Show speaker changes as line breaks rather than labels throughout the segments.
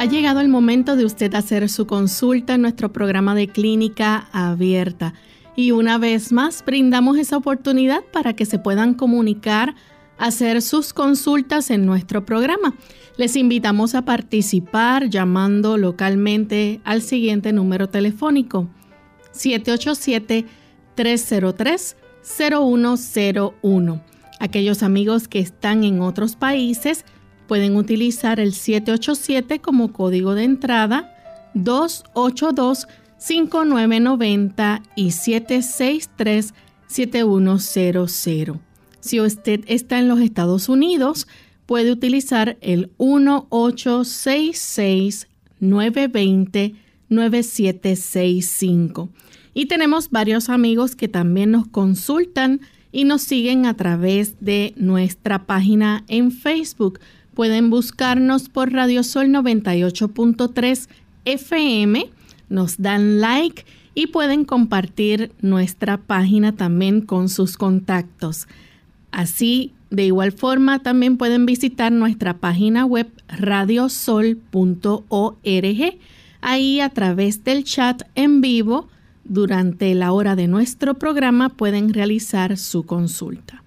Ha llegado el momento de usted hacer su consulta en nuestro programa de clínica abierta. Y una vez más brindamos esa oportunidad para que se puedan comunicar, hacer sus consultas en nuestro programa. Les invitamos a participar llamando localmente al siguiente número telefónico 787-303-0101. Aquellos amigos que están en otros países, pueden utilizar el 787 como código de entrada, 282-5990 y 763-7100. Si usted está en los Estados Unidos, puede utilizar el 1866-920-9765. Y tenemos varios amigos que también nos consultan y nos siguen a través de nuestra página en Facebook pueden buscarnos por Radio Sol 98.3 FM, nos dan like y pueden compartir nuestra página también con sus contactos. Así, de igual forma, también pueden visitar nuestra página web radiosol.org. Ahí a través del chat en vivo, durante la hora de nuestro programa, pueden realizar su consulta.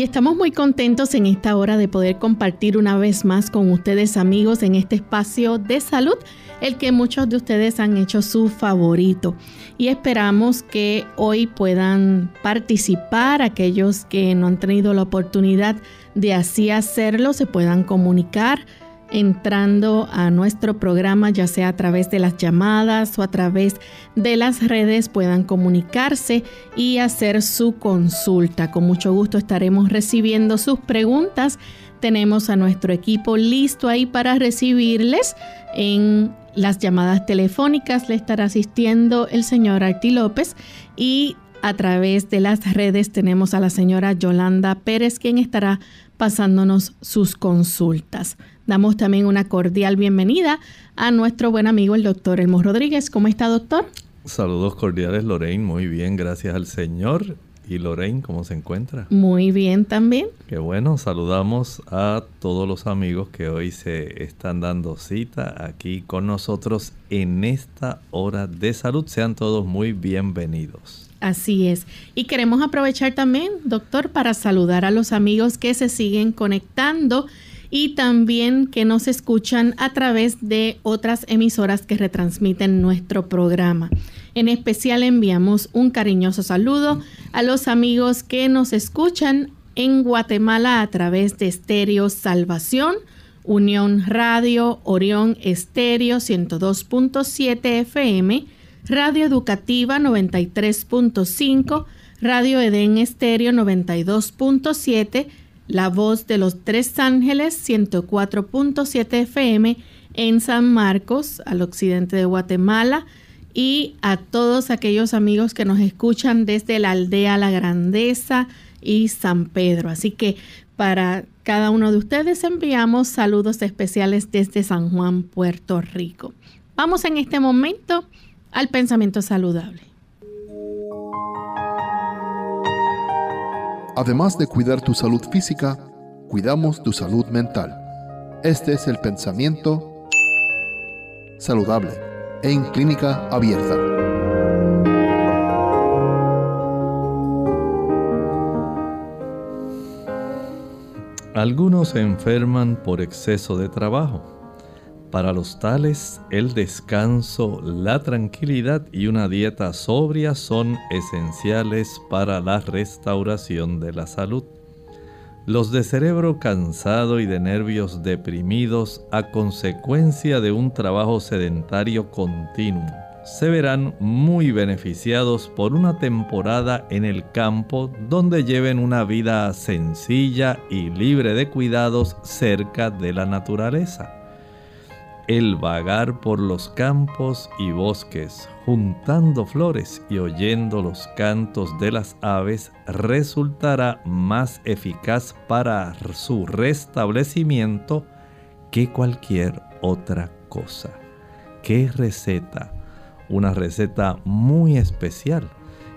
Y estamos muy contentos en esta hora de poder compartir una vez más con ustedes amigos en este espacio de salud, el que muchos de ustedes han hecho su favorito. Y esperamos que hoy puedan participar, aquellos que no han tenido la oportunidad de así hacerlo, se puedan comunicar entrando a nuestro programa, ya sea a través de las llamadas o a través de las redes, puedan comunicarse y hacer su consulta. Con mucho gusto estaremos recibiendo sus preguntas. Tenemos a nuestro equipo listo ahí para recibirles en las llamadas telefónicas. Le estará asistiendo el señor Arti López y a través de las redes tenemos a la señora Yolanda Pérez, quien estará pasándonos sus consultas. Damos también una cordial bienvenida a nuestro buen amigo el doctor Elmo Rodríguez. ¿Cómo está, doctor?
Saludos cordiales, Lorraine. Muy bien, gracias al Señor. ¿Y Lorraine, cómo se encuentra?
Muy bien también.
Qué bueno, saludamos a todos los amigos que hoy se están dando cita aquí con nosotros en esta hora de salud. Sean todos muy bienvenidos.
Así es. Y queremos aprovechar también, doctor, para saludar a los amigos que se siguen conectando y también que nos escuchan a través de otras emisoras que retransmiten nuestro programa. En especial enviamos un cariñoso saludo a los amigos que nos escuchan en Guatemala a través de Estéreo Salvación, Unión Radio, Orión Estéreo 102.7 FM, Radio Educativa 93.5, Radio Edén Estéreo 92.7, la voz de los Tres Ángeles 104.7 FM en San Marcos, al occidente de Guatemala, y a todos aquellos amigos que nos escuchan desde la aldea La Grandeza y San Pedro. Así que para cada uno de ustedes enviamos saludos especiales desde San Juan, Puerto Rico. Vamos en este momento al pensamiento saludable.
Además de cuidar tu salud física, cuidamos tu salud mental. Este es el pensamiento saludable en clínica abierta.
Algunos se enferman por exceso de trabajo. Para los tales, el descanso, la tranquilidad y una dieta sobria son esenciales para la restauración de la salud. Los de cerebro cansado y de nervios deprimidos a consecuencia de un trabajo sedentario continuo se verán muy beneficiados por una temporada en el campo donde lleven una vida sencilla y libre de cuidados cerca de la naturaleza. El vagar por los campos y bosques, juntando flores y oyendo los cantos de las aves, resultará más eficaz para su restablecimiento que cualquier otra cosa. ¿Qué receta? una receta muy especial,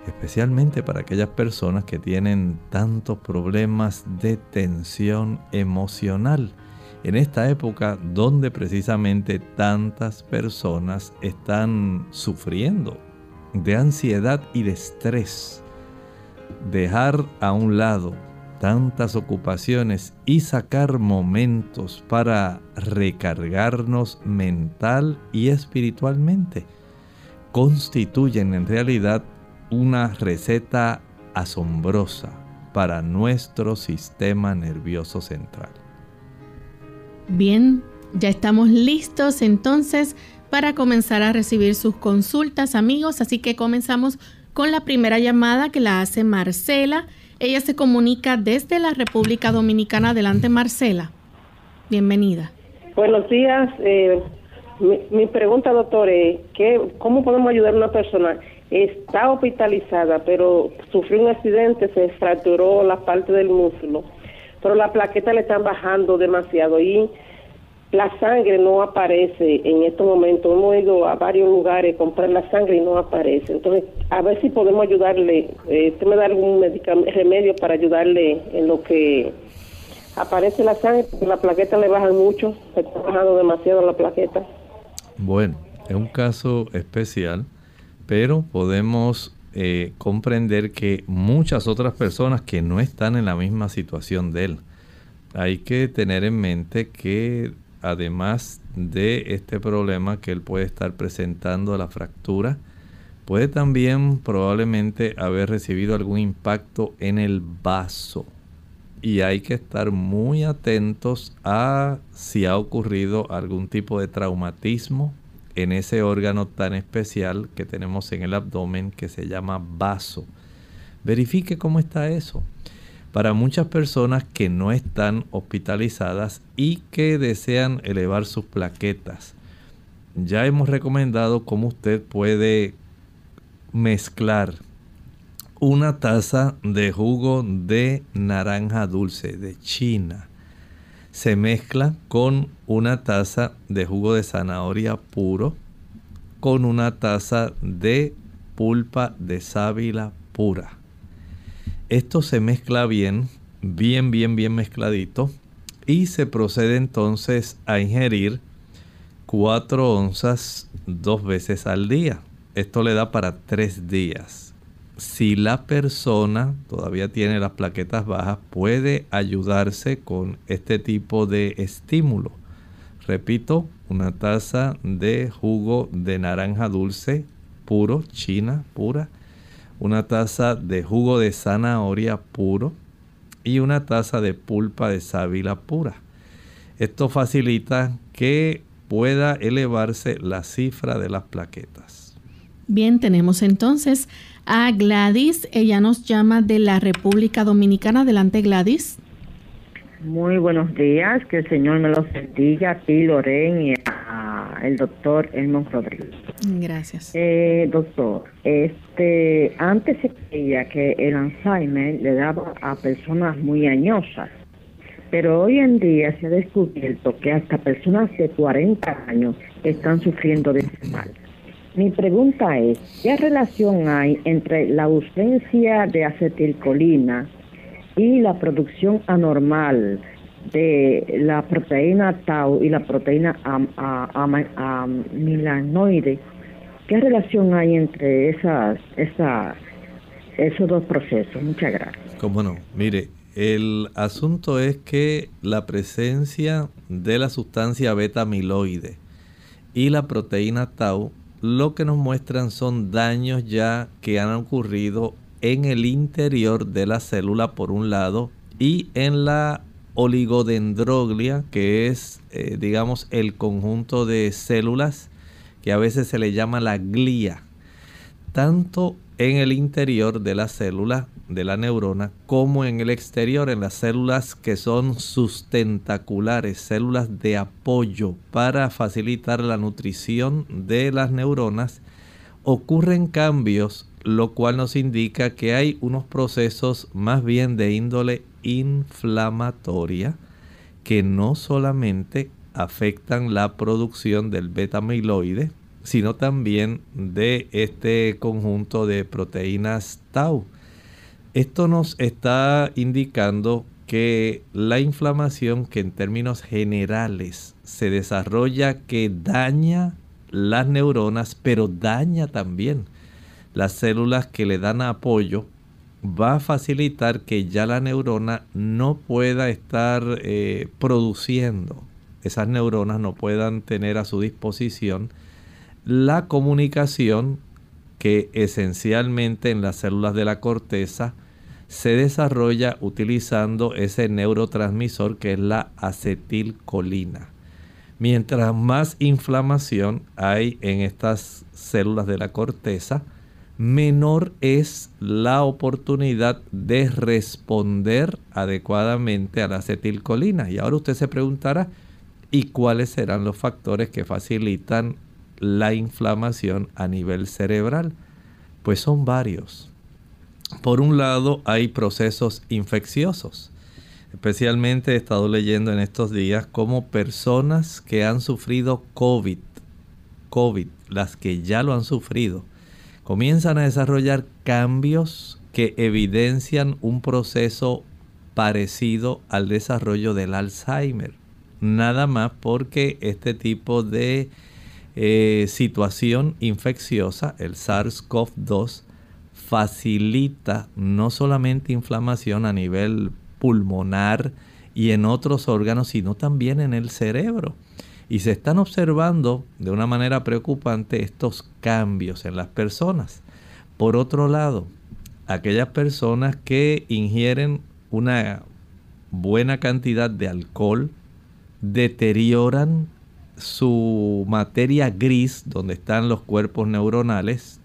especialmente para aquellas personas que tienen tantos problemas de tensión emocional. En esta época donde precisamente tantas personas están sufriendo de ansiedad y de estrés. Dejar a un lado tantas ocupaciones y sacar momentos para recargarnos mental y espiritualmente constituyen en realidad una receta asombrosa para nuestro sistema nervioso central.
Bien, ya estamos listos entonces para comenzar a recibir sus consultas amigos, así que comenzamos con la primera llamada que la hace Marcela. Ella se comunica desde la República Dominicana. Adelante Marcela, bienvenida.
Buenos días, eh, mi, pregunta, doctor, es ¿qué, ¿cómo podemos ayudar a una persona? Está hospitalizada, pero sufrió un accidente, se fracturó la parte del músculo, pero las plaquetas le están bajando demasiado y la sangre no aparece en estos momentos. Hemos ido a varios lugares a comprar la sangre y no aparece. Entonces, a ver si podemos ayudarle. Eh, ¿Usted me da algún remedio para ayudarle en lo que aparece la sangre? Porque la plaqueta le bajan mucho, se está bajando demasiado la plaqueta.
Bueno, es un caso especial, pero podemos eh, comprender que muchas otras personas que no están en la misma situación de él. Hay que tener en mente que además de este problema que él puede estar presentando la fractura, puede también probablemente haber recibido algún impacto en el vaso. Y hay que estar muy atentos a si ha ocurrido algún tipo de traumatismo en ese órgano tan especial que tenemos en el abdomen que se llama vaso. Verifique cómo está eso. Para muchas personas que no están hospitalizadas y que desean elevar sus plaquetas, ya hemos recomendado cómo usted puede mezclar una taza de jugo de naranja dulce de China se mezcla con una taza de jugo de zanahoria puro, con una taza de pulpa de sábila pura. Esto se mezcla bien, bien, bien, bien mezcladito y se procede entonces a ingerir 4 onzas dos veces al día. Esto le da para 3 días si la persona todavía tiene las plaquetas bajas, puede ayudarse con este tipo de estímulo. Repito, una taza de jugo de naranja dulce puro, china pura, una taza de jugo de zanahoria puro y una taza de pulpa de sábila pura. Esto facilita que pueda elevarse la cifra de las plaquetas.
Bien, tenemos entonces a Gladys. Ella nos llama de la República Dominicana. Adelante, Gladys.
Muy buenos días, que el Señor me los bendiga a ti, Loren, y a el doctor Elmon Rodríguez.
Gracias.
Eh, doctor, este, antes se creía que el Alzheimer le daba a personas muy añosas, pero hoy en día se ha descubierto que hasta personas de 40 años están sufriendo de ese mal. Mi pregunta es, ¿qué relación hay entre la ausencia de acetilcolina y la producción anormal de la proteína tau y la proteína amilanoide? ¿Qué relación hay entre esas, esas, esos dos procesos? Muchas gracias.
Cómo no, mire, el asunto es que la presencia de la sustancia beta amiloide y la proteína tau lo que nos muestran son daños ya que han ocurrido en el interior de la célula por un lado y en la oligodendroglia, que es, eh, digamos, el conjunto de células que a veces se le llama la glía, tanto en el interior de la célula de la neurona como en el exterior, en las células que son sustentaculares, células de apoyo para facilitar la nutrición de las neuronas, ocurren cambios, lo cual nos indica que hay unos procesos más bien de índole inflamatoria que no solamente afectan la producción del beta amiloide, sino también de este conjunto de proteínas tau. Esto nos está indicando que la inflamación que en términos generales se desarrolla que daña las neuronas, pero daña también las células que le dan apoyo, va a facilitar que ya la neurona no pueda estar eh, produciendo, esas neuronas no puedan tener a su disposición la comunicación que esencialmente en las células de la corteza se desarrolla utilizando ese neurotransmisor que es la acetilcolina. Mientras más inflamación hay en estas células de la corteza, menor es la oportunidad de responder adecuadamente a la acetilcolina. Y ahora usted se preguntará, ¿y cuáles serán los factores que facilitan la inflamación a nivel cerebral? Pues son varios. Por un lado hay procesos infecciosos. Especialmente he estado leyendo en estos días cómo personas que han sufrido COVID, COVID, las que ya lo han sufrido, comienzan a desarrollar cambios que evidencian un proceso parecido al desarrollo del Alzheimer. Nada más porque este tipo de eh, situación infecciosa, el SARS-CoV-2, facilita no solamente inflamación a nivel pulmonar y en otros órganos, sino también en el cerebro. Y se están observando de una manera preocupante estos cambios en las personas. Por otro lado, aquellas personas que ingieren una buena cantidad de alcohol deterioran su materia gris, donde están los cuerpos neuronales,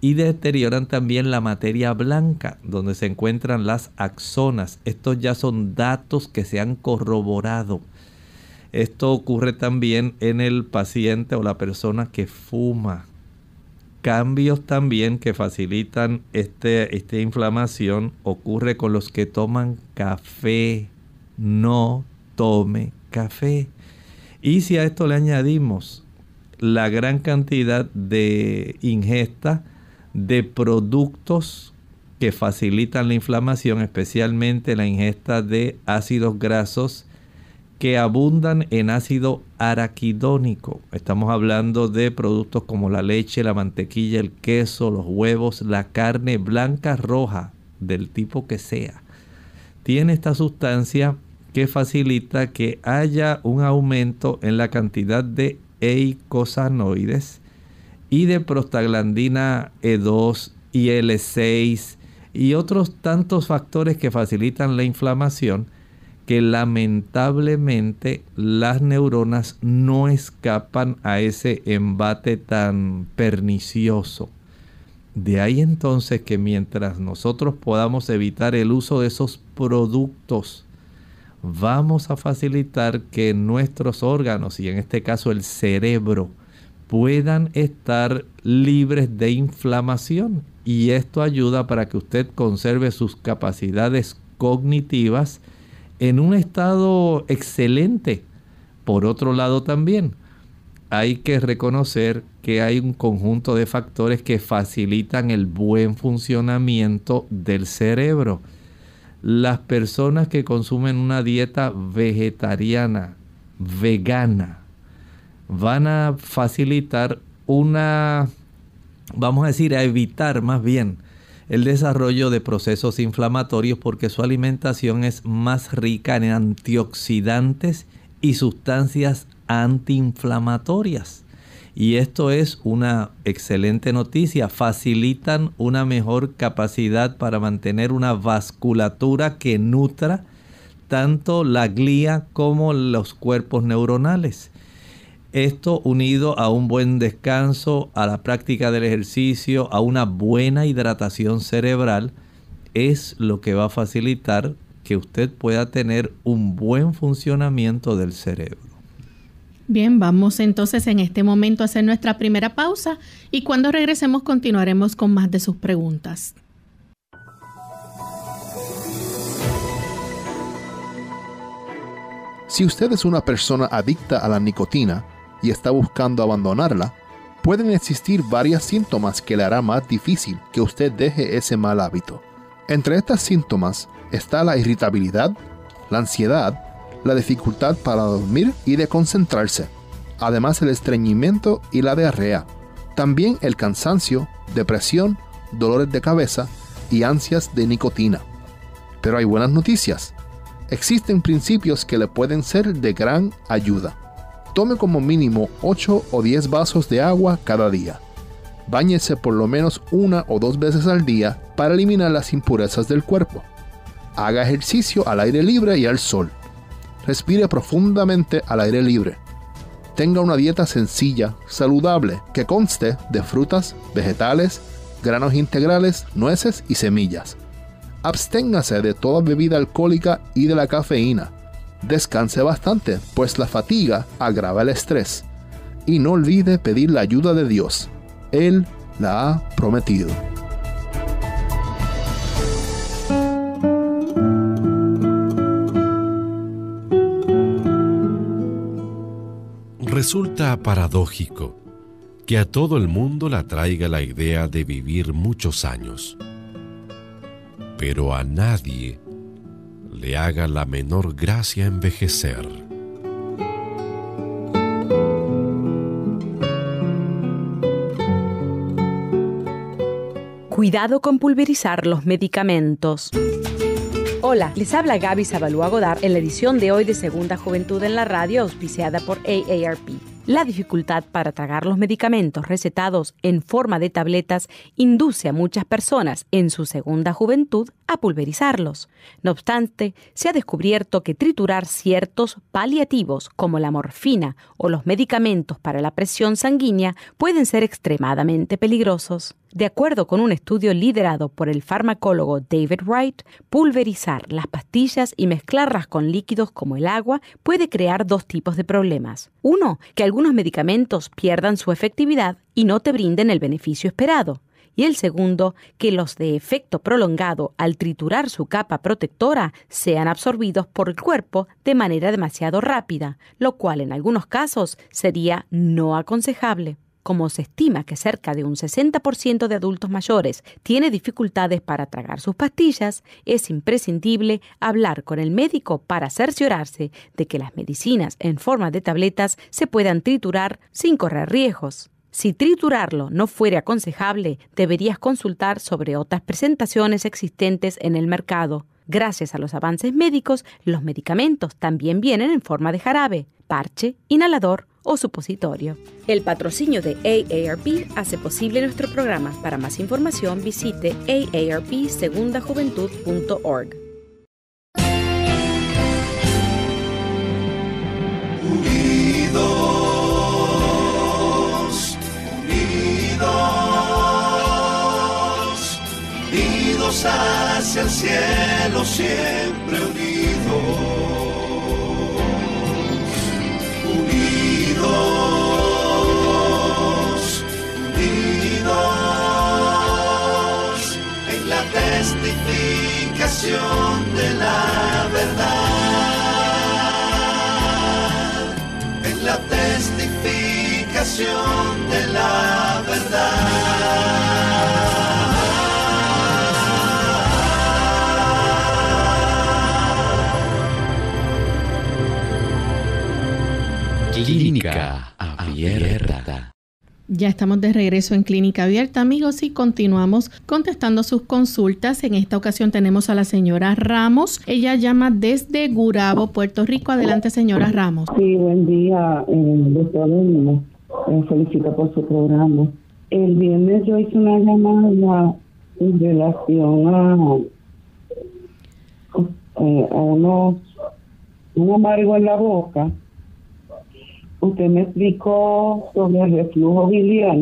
y deterioran también la materia blanca, donde se encuentran las axonas. Estos ya son datos que se han corroborado. Esto ocurre también en el paciente o la persona que fuma. Cambios también que facilitan este, esta inflamación ocurre con los que toman café. No tome café. Y si a esto le añadimos la gran cantidad de ingesta de productos que facilitan la inflamación, especialmente la ingesta de ácidos grasos que abundan en ácido araquidónico. Estamos hablando de productos como la leche, la mantequilla, el queso, los huevos, la carne blanca, roja, del tipo que sea. Tiene esta sustancia que facilita que haya un aumento en la cantidad de eicosanoides y de prostaglandina E2 y L6 y otros tantos factores que facilitan la inflamación que lamentablemente las neuronas no escapan a ese embate tan pernicioso. De ahí entonces que mientras nosotros podamos evitar el uso de esos productos vamos a facilitar que nuestros órganos, y en este caso el cerebro, puedan estar libres de inflamación. Y esto ayuda para que usted conserve sus capacidades cognitivas en un estado excelente. Por otro lado también, hay que reconocer que hay un conjunto de factores que facilitan el buen funcionamiento del cerebro las personas que consumen una dieta vegetariana, vegana, van a facilitar una, vamos a decir, a evitar más bien el desarrollo de procesos inflamatorios porque su alimentación es más rica en antioxidantes y sustancias antiinflamatorias. Y esto es una excelente noticia. Facilitan una mejor capacidad para mantener una vasculatura que nutra tanto la glía como los cuerpos neuronales. Esto unido a un buen descanso, a la práctica del ejercicio, a una buena hidratación cerebral, es lo que va a facilitar que usted pueda tener un buen funcionamiento del cerebro.
Bien, vamos entonces en este momento a hacer nuestra primera pausa y cuando regresemos continuaremos con más de sus preguntas.
Si usted es una persona adicta a la nicotina y está buscando abandonarla, pueden existir varios síntomas que le hará más difícil que usted deje ese mal hábito. Entre estos síntomas está la irritabilidad, la ansiedad, la dificultad para dormir y de concentrarse, además el estreñimiento y la diarrea, también el cansancio, depresión, dolores de cabeza y ansias de nicotina. Pero hay buenas noticias. Existen principios que le pueden ser de gran ayuda. Tome como mínimo 8 o 10 vasos de agua cada día. Báñese por lo menos una o dos veces al día para eliminar las impurezas del cuerpo. Haga ejercicio al aire libre y al sol. Respire profundamente al aire libre. Tenga una dieta sencilla, saludable, que conste de frutas, vegetales, granos integrales, nueces y semillas. Absténgase de toda bebida alcohólica y de la cafeína. Descanse bastante, pues la fatiga agrava el estrés. Y no olvide pedir la ayuda de Dios él la ha prometido.
Resulta paradójico que a todo el mundo le atraiga la idea de vivir muchos años, pero a nadie le haga la menor gracia envejecer.
Cuidado con pulverizar los medicamentos. Hola, les habla Gaby Zabalúa Godard en la edición de hoy de Segunda Juventud en la Radio, auspiciada por AARP. La dificultad para tragar los medicamentos recetados en forma de tabletas induce a muchas personas en su segunda juventud a pulverizarlos. No obstante, se ha descubierto que triturar ciertos paliativos como la morfina o los medicamentos para la presión sanguínea pueden ser extremadamente peligrosos. De acuerdo con un estudio liderado por el farmacólogo David Wright, pulverizar las pastillas y mezclarlas con líquidos como el agua puede crear dos tipos de problemas. Uno, que algunos medicamentos pierdan su efectividad y no te brinden el beneficio esperado y el segundo, que los de efecto prolongado al triturar su capa protectora sean absorbidos por el cuerpo de manera demasiado rápida, lo cual en algunos casos sería no aconsejable. Como se estima que cerca de un 60% de adultos mayores tiene dificultades para tragar sus pastillas, es imprescindible hablar con el médico para cerciorarse de que las medicinas en forma de tabletas se puedan triturar sin correr riesgos. Si triturarlo no fuera aconsejable, deberías consultar sobre otras presentaciones existentes en el mercado. Gracias a los avances médicos, los medicamentos también vienen en forma de jarabe, parche, inhalador o supositorio. El patrocinio de AARP hace posible nuestro programa. Para más información visite aarpsegundajuventud.org.
hacia el cielo, siempre unidos, unidos, unidos en la testificación de la verdad, en la testificación de la verdad.
Clínica Abierta. Ya estamos de regreso en Clínica Abierta, amigos, y continuamos contestando sus consultas. En esta ocasión tenemos a la señora Ramos. Ella llama desde Gurabo, Puerto Rico. Adelante, señora Ramos.
Sí, buen día, eh, doctor. Eh, felicito por su programa. El viernes yo hice una llamada en relación a, eh, a unos, un amargo en la boca. Usted me explicó sobre el reflujo biliar.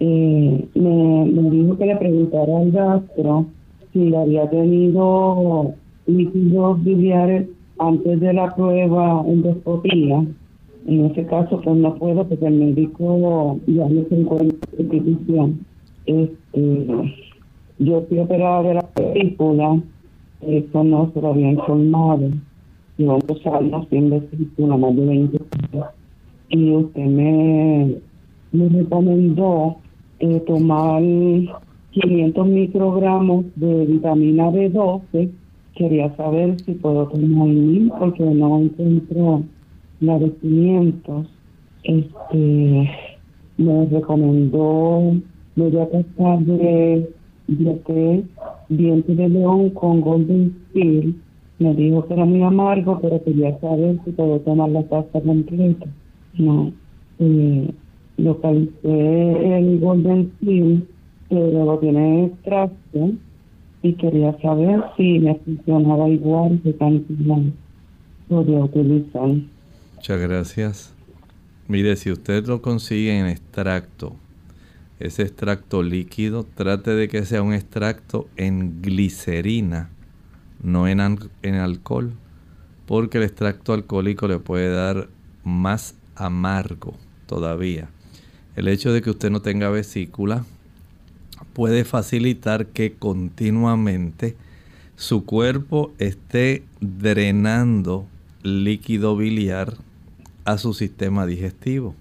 Eh, me, dijo que le preguntara al gastro si había tenido líquidos biliares antes de la prueba endoscopía. En ese caso, pues no puedo porque el médico ya no se encuentra en institución. Este, yo fui operada de la película, eso no se lo había informado. Llevamos años sin vesícula, más de 20 años. Y usted me, me recomendó eh, tomar 500 microgramos de vitamina B12. Quería saber si puedo tomar mil porque no encuentro la de 500. Este, me recomendó media taza de, té diente de león con golden steel. Me dijo que era muy amargo, pero quería saber si puedo tomar la taza completa. No. Eh, localicé el golden steel pero lo tiene extracto y quería saber si me funcionaba igual de cantidad podía utilizar.
Muchas gracias. Mire, si usted lo consigue en extracto, ese extracto líquido, trate de que sea un extracto en glicerina, no en, en alcohol, porque el extracto alcohólico le puede dar más amargo todavía. El hecho de que usted no tenga vesícula puede facilitar que continuamente su cuerpo esté drenando líquido biliar a su sistema digestivo.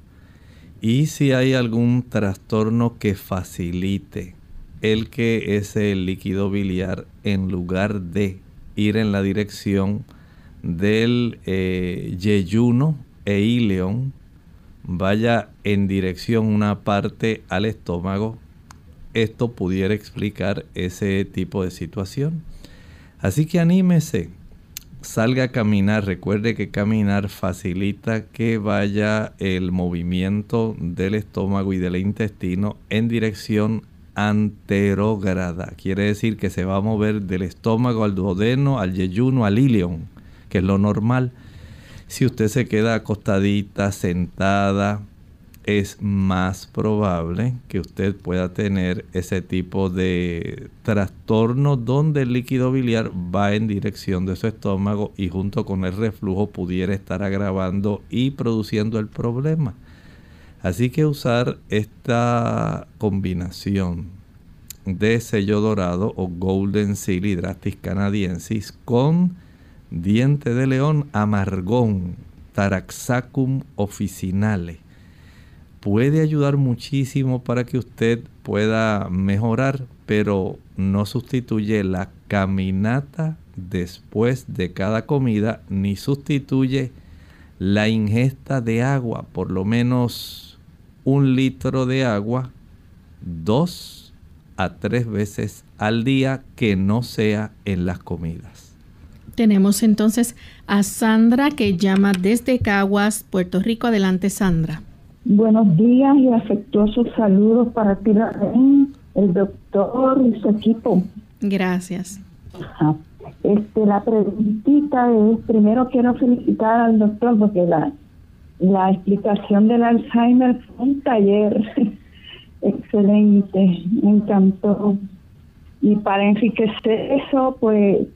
Y si hay algún trastorno que facilite el que ese líquido biliar, en lugar de ir en la dirección del eh, yeyuno e ileón, vaya en dirección una parte al estómago esto pudiera explicar ese tipo de situación. Así que anímese, salga a caminar. Recuerde que caminar facilita que vaya el movimiento del estómago y del intestino en dirección anterógrada. Quiere decir que se va a mover del estómago al duodeno, al yeyuno, al ilion, que es lo normal. Si usted se queda acostadita, sentada, es más probable que usted pueda tener ese tipo de trastorno donde el líquido biliar va en dirección de su estómago y junto con el reflujo pudiera estar agravando y produciendo el problema. Así que usar esta combinación de sello dorado o Golden Seal Hydratis canadiensis con diente de león amargón, Taraxacum officinale puede ayudar muchísimo para que usted pueda mejorar, pero no sustituye la caminata después de cada comida ni sustituye la ingesta de agua, por lo menos un litro de agua, dos a tres veces al día que no sea en las comidas.
Tenemos entonces a Sandra que llama desde Caguas, Puerto Rico. Adelante, Sandra.
Buenos días y afectuosos saludos para ti, el doctor y su equipo.
Gracias.
Este, la preguntita es, primero quiero felicitar al doctor porque la, la explicación del Alzheimer fue un taller excelente, me encantó. Y para enriquecer eso, pues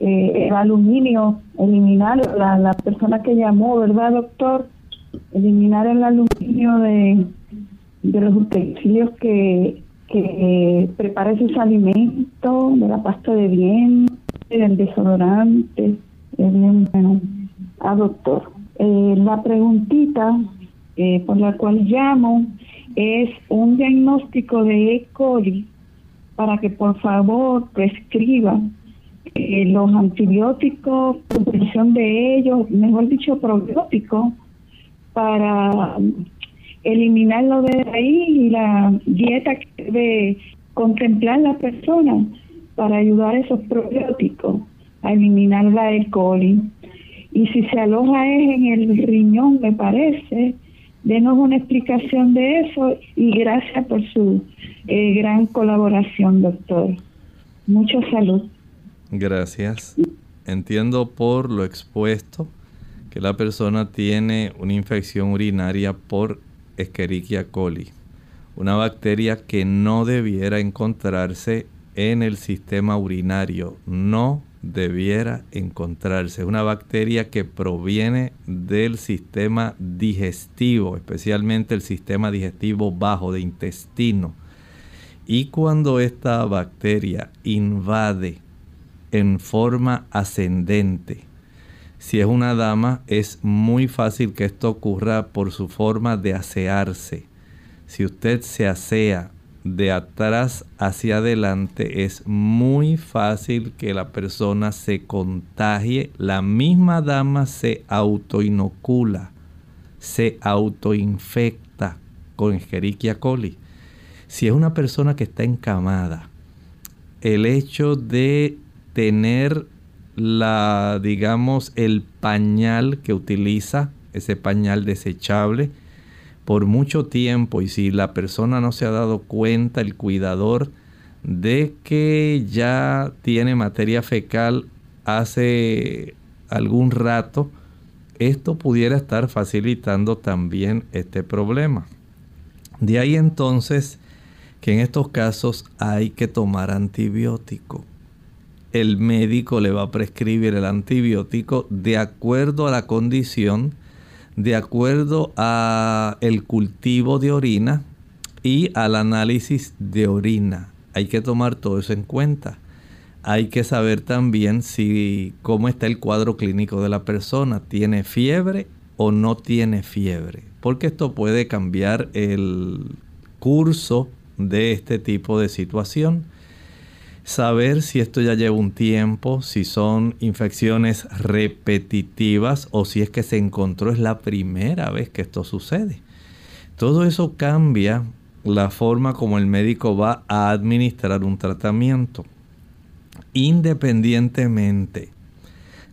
eh, el aluminio, eliminar la, la persona que llamó, ¿verdad, doctor? eliminar el aluminio de, de los utensilios que, que prepara ese alimento, de la pasta de dientes, del desodorante, es bien bueno. Ah, doctor, eh, la preguntita eh, por la cual llamo es un diagnóstico de E. coli para que por favor prescriba eh, los antibióticos, utilización de ellos, mejor dicho, probióticos, para eliminarlo de ahí y la dieta que debe contemplar la persona para ayudar a esos probióticos a eliminar la E. coli. Y si se aloja es en el riñón, me parece, denos una explicación de eso y gracias por su eh, gran colaboración, doctor. Mucha salud.
Gracias. Entiendo por lo expuesto que la persona tiene una infección urinaria por Escherichia coli, una bacteria que no debiera encontrarse en el sistema urinario, no debiera encontrarse. Es una bacteria que proviene del sistema digestivo, especialmente el sistema digestivo bajo de intestino. Y cuando esta bacteria invade en forma ascendente, si es una dama, es muy fácil que esto ocurra por su forma de asearse. Si usted se asea de atrás hacia adelante es muy fácil que la persona se contagie. La misma dama se autoinocula, se autoinfecta con Escherichia coli. Si es una persona que está encamada, el hecho de tener la, digamos, el pañal que utiliza, ese pañal desechable, por mucho tiempo y si la persona no se ha dado cuenta, el cuidador, de que ya tiene materia fecal hace algún rato, esto pudiera estar facilitando también este problema. De ahí entonces que en estos casos hay que tomar antibiótico. El médico le va a prescribir el antibiótico de acuerdo a la condición de acuerdo a el cultivo de orina y al análisis de orina. Hay que tomar todo eso en cuenta. Hay que saber también si cómo está el cuadro clínico de la persona, tiene fiebre o no tiene fiebre, porque esto puede cambiar el curso de este tipo de situación saber si esto ya lleva un tiempo, si son infecciones repetitivas o si es que se encontró es la primera vez que esto sucede. Todo eso cambia la forma como el médico va a administrar un tratamiento. Independientemente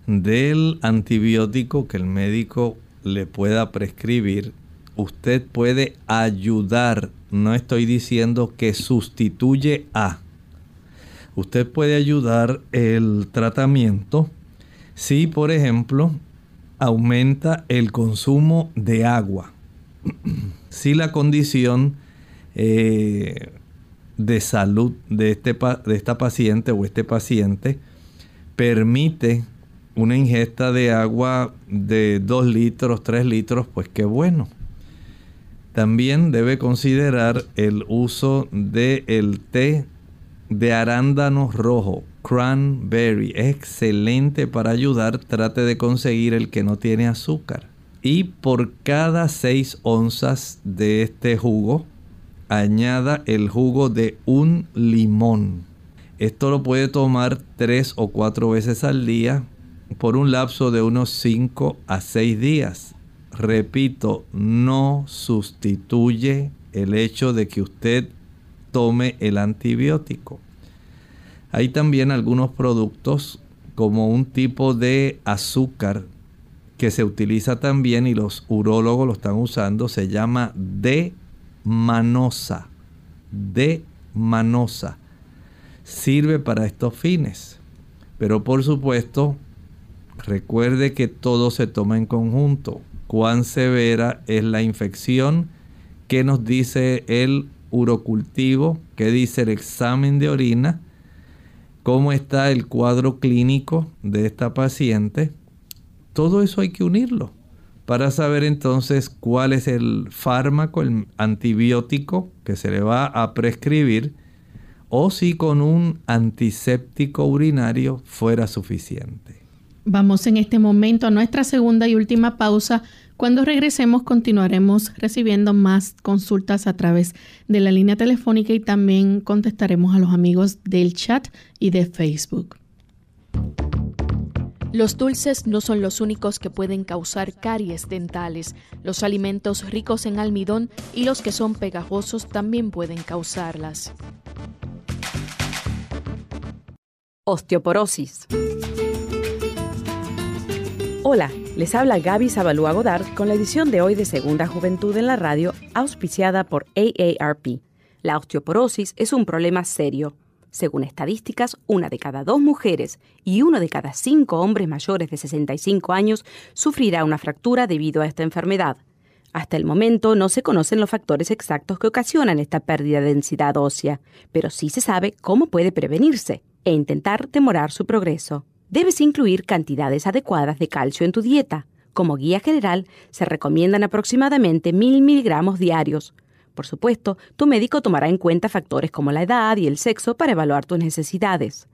del antibiótico que el médico le pueda prescribir, usted puede ayudar, no estoy diciendo que sustituye a, usted puede ayudar el tratamiento si, por ejemplo, aumenta el consumo de agua. si la condición eh, de salud de, este, de esta paciente o este paciente permite una ingesta de agua de 2 litros, 3 litros, pues qué bueno. También debe considerar el uso del el té de arándano rojo, cranberry. Es excelente para ayudar. Trate de conseguir el que no tiene azúcar. Y por cada 6 onzas de este jugo, añada el jugo de un limón. Esto lo puede tomar 3 o 4 veces al día por un lapso de unos 5 a 6 días. Repito, no sustituye el hecho de que usted tome el antibiótico. Hay también algunos productos como un tipo de azúcar que se utiliza también y los urólogos lo están usando, se llama D-manosa. D-manosa. Sirve para estos fines. Pero por supuesto, recuerde que todo se toma en conjunto. Cuán severa es la infección, qué nos dice el urocultivo, qué dice el examen de orina, cómo está el cuadro clínico de esta paciente. Todo eso hay que unirlo para saber entonces cuál es el fármaco, el antibiótico que se le va a prescribir o si con un antiséptico urinario fuera suficiente.
Vamos en este momento a nuestra segunda y última pausa cuando regresemos continuaremos recibiendo más consultas a través de la línea telefónica y también contestaremos a los amigos del chat y de Facebook.
Los dulces no son los únicos que pueden causar caries dentales. Los alimentos ricos en almidón y los que son pegajosos también pueden causarlas.
Osteoporosis. Hola, les habla Gaby Zabalúa Godard con la edición de hoy de Segunda Juventud en la Radio, auspiciada por AARP. La osteoporosis es un problema serio. Según estadísticas, una de cada dos mujeres y uno de cada cinco hombres mayores de 65 años sufrirá una fractura debido a esta enfermedad. Hasta el momento no se conocen los factores exactos que ocasionan esta pérdida de densidad ósea, pero sí se sabe cómo puede prevenirse e intentar demorar su progreso. Debes incluir cantidades adecuadas de calcio en tu dieta. Como guía general, se recomiendan aproximadamente 1000 miligramos diarios. Por supuesto, tu médico tomará en cuenta factores como la edad y el sexo para evaluar tus necesidades.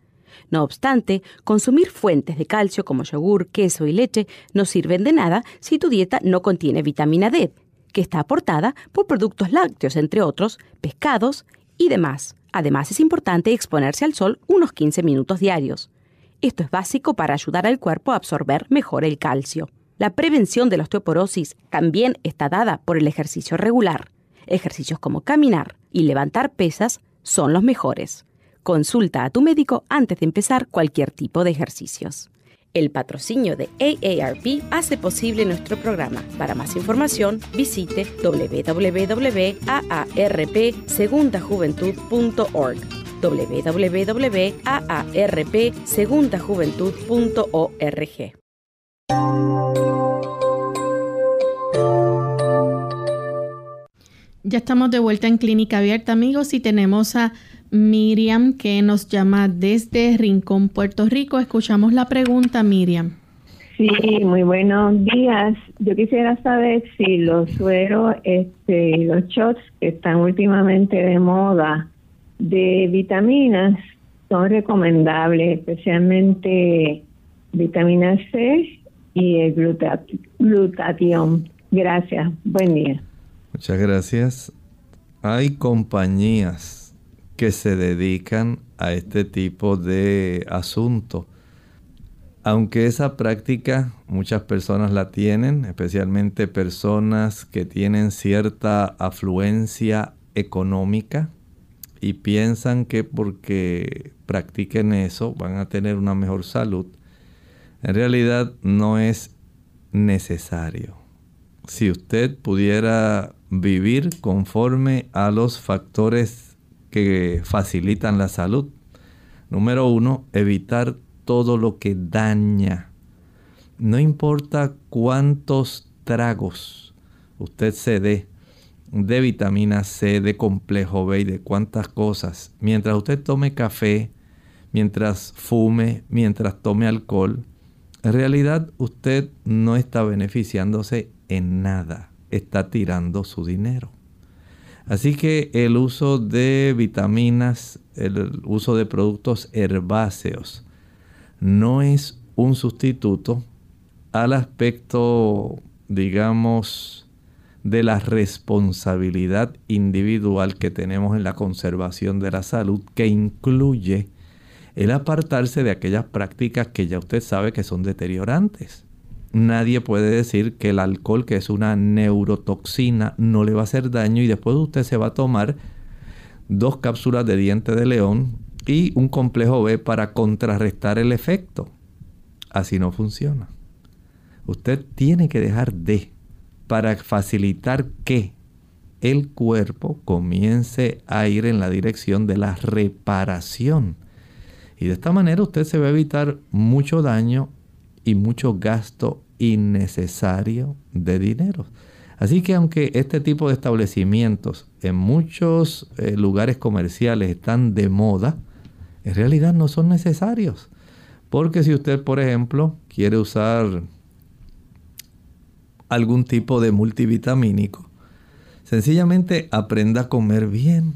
No obstante, consumir fuentes de calcio como yogur, queso y leche no sirven de nada si tu dieta no contiene vitamina D, que está aportada por productos lácteos, entre otros, pescados y demás. Además, es importante exponerse al sol unos 15 minutos diarios. Esto es básico para ayudar al cuerpo a absorber mejor el calcio. La prevención de la osteoporosis también está dada por el ejercicio regular. Ejercicios como caminar y levantar pesas son los mejores. Consulta a tu médico antes de empezar cualquier tipo de ejercicios. El patrocinio de AARP hace posible nuestro programa. Para más información, visite www.aarpsegundajuventud.org www.aarpsegundajuventud.org.
Ya estamos de vuelta en Clínica Abierta, amigos, y tenemos a Miriam que nos llama desde Rincón, Puerto Rico. Escuchamos la pregunta, Miriam.
Sí, muy buenos días. Yo quisiera saber si los sueros, este, los shots que están últimamente de moda, de vitaminas son recomendables, especialmente vitamina C y el glutatión. Gracias, buen día.
Muchas gracias. Hay compañías que se dedican a este tipo de asuntos. Aunque esa práctica muchas personas la tienen, especialmente personas que tienen cierta afluencia económica, y piensan que porque practiquen eso van a tener una mejor salud, en realidad no es necesario. Si usted pudiera vivir conforme a los factores que facilitan la salud, número uno, evitar todo lo que daña. No importa cuántos tragos usted se dé, de vitamina C, de complejo B y de cuántas cosas. Mientras usted tome café, mientras fume, mientras tome alcohol, en realidad usted no está beneficiándose en nada, está tirando su dinero. Así que el uso de vitaminas, el uso de productos herbáceos, no es un sustituto al aspecto, digamos, de la responsabilidad individual que tenemos en la conservación de la salud, que incluye el apartarse de aquellas prácticas que ya usted sabe que son deteriorantes. Nadie puede decir que el alcohol, que es una neurotoxina, no le va a hacer daño y después usted se va a tomar dos cápsulas de diente de león y un complejo B para contrarrestar el efecto. Así no funciona. Usted tiene que dejar de para facilitar que el cuerpo comience a ir en la dirección de la reparación. Y de esta manera usted se va a evitar mucho daño y mucho gasto innecesario de dinero. Así que aunque este tipo de establecimientos en muchos eh, lugares comerciales están de moda, en realidad no son necesarios. Porque si usted, por ejemplo, quiere usar algún tipo de multivitamínico. Sencillamente aprenda a comer bien,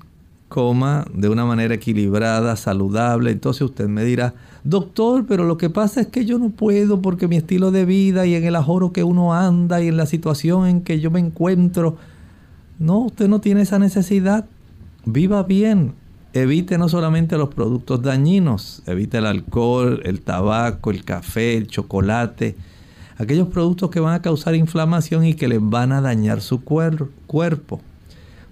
coma de una manera equilibrada, saludable. Entonces usted me dirá, doctor, pero lo que pasa es que yo no puedo porque mi estilo de vida y en el ajoro que uno anda y en la situación en que yo me encuentro. No, usted no tiene esa necesidad. Viva bien. Evite no solamente los productos dañinos, evite el alcohol, el tabaco, el café, el chocolate aquellos productos que van a causar inflamación y que les van a dañar su cuerpo.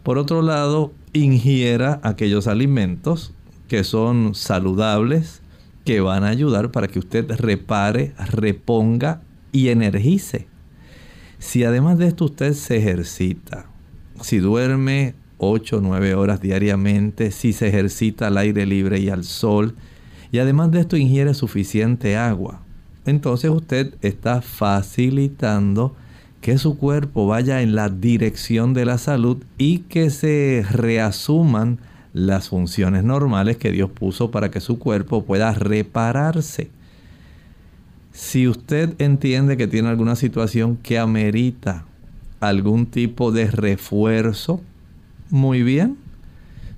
Por otro lado, ingiera aquellos alimentos que son saludables, que van a ayudar para que usted repare, reponga y energice. Si además de esto usted se ejercita, si duerme 8 o 9 horas diariamente, si se ejercita al aire libre y al sol, y además de esto ingiere suficiente agua, entonces usted está facilitando que su cuerpo vaya en la dirección de la salud y que se reasuman las funciones normales que Dios puso para que su cuerpo pueda repararse. Si usted entiende que tiene alguna situación que amerita algún tipo de refuerzo, muy bien.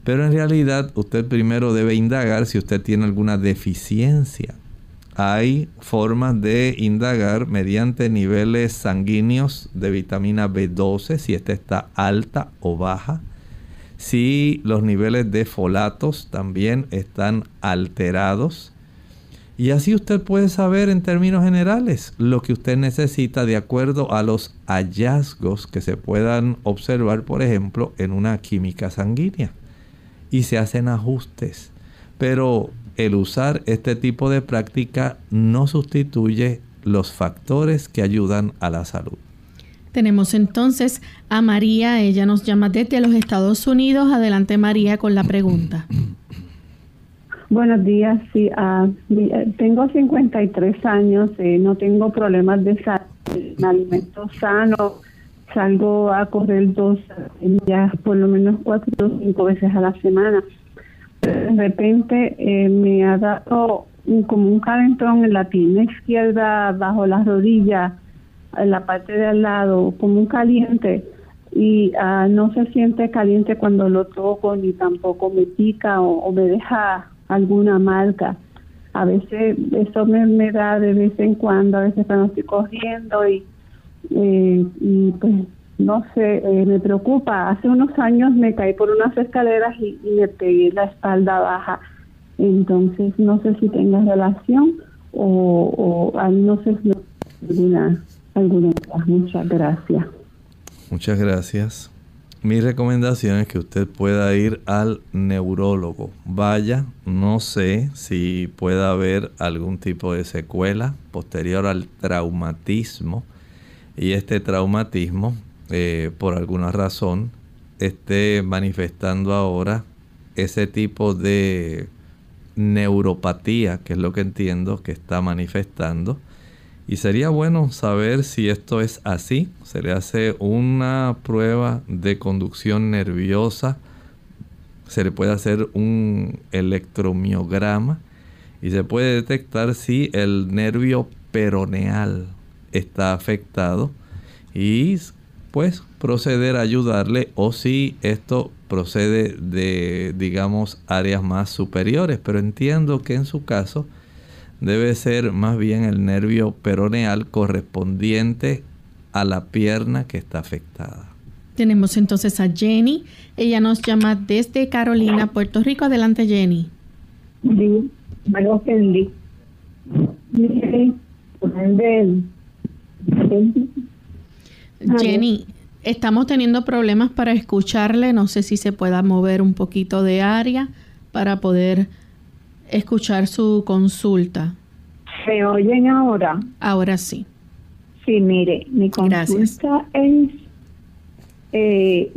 Pero en realidad usted primero debe indagar si usted tiene alguna deficiencia. Hay formas de indagar mediante niveles sanguíneos de vitamina B12, si esta está alta o baja. Si los niveles de folatos también están alterados y así usted puede saber en términos generales lo que usted necesita de acuerdo a los hallazgos que se puedan observar, por ejemplo, en una química sanguínea. Y se hacen ajustes. Pero el usar este tipo de práctica no sustituye los factores que ayudan a la salud.
Tenemos entonces a María, ella nos llama desde los Estados Unidos. Adelante María con la pregunta.
Buenos días, sí, uh, tengo 53 años, eh, no tengo problemas de salud, me alimento sano, salgo a correr dos días, por lo menos cuatro o cinco veces a la semana. De repente eh, me ha dado como un calentón en la pierna izquierda, bajo las rodillas, en la parte de al lado, como un caliente y uh, no se siente caliente cuando lo toco ni tampoco me pica o me deja alguna marca. A veces eso me, da de vez en cuando, a veces cuando estoy corriendo y, eh, y pues no sé, eh, me preocupa. Hace unos años me caí por unas escaleras y, me pegué la espalda baja. Entonces no sé si tenga relación o, o no sé si alguna, alguna. Muchas gracias.
Muchas gracias. Mi recomendación es que usted pueda ir al neurólogo. Vaya, no sé si pueda haber algún tipo de secuela posterior al traumatismo y este traumatismo, eh, por alguna razón, esté manifestando ahora ese tipo de neuropatía, que es lo que entiendo que está manifestando y sería bueno saber si esto es así. Se le hace una prueba de conducción nerviosa. Se le puede hacer un electromiograma y se puede detectar si el nervio peroneal está afectado y pues proceder a ayudarle o si esto procede de digamos áreas más superiores. Pero entiendo que en su caso debe ser más bien el nervio peroneal correspondiente a la pierna que está afectada.
Tenemos entonces a Jenny. Ella nos llama desde Carolina, Puerto Rico. Adelante, Jenny.
Sí, me ofendí.
Jenny, estamos teniendo problemas para escucharle. No sé si se pueda mover un poquito de área para poder escuchar su consulta.
¿Se oyen ahora?
Ahora sí.
Sí, mire, mi consulta es eh,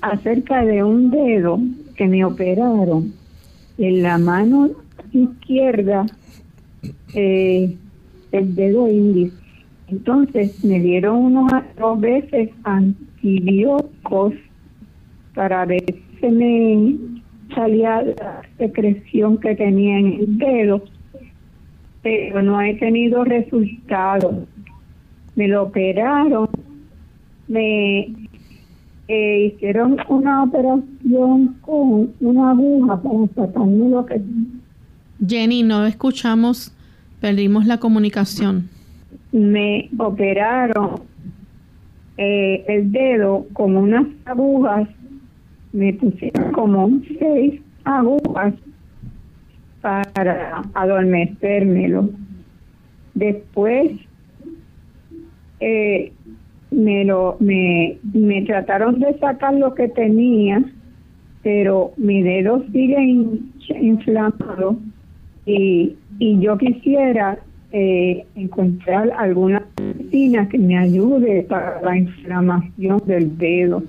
acerca de un dedo que me operaron en la mano izquierda, eh, el dedo índice. Entonces me dieron unos dos veces antibióticos para ver si me salía la secreción que tenía en el dedo, pero no he tenido resultado. Me lo operaron, me eh, hicieron una operación con una aguja para sacarme lo que...
Jenny, no escuchamos, perdimos la comunicación.
Me operaron eh, el dedo con unas agujas me pusieron como seis agujas para adormecérmelo. Después eh, me lo me, me trataron de sacar lo que tenía, pero mi dedo sigue inflamado y, y yo quisiera eh, encontrar alguna medicina que me ayude para la inflamación del dedo.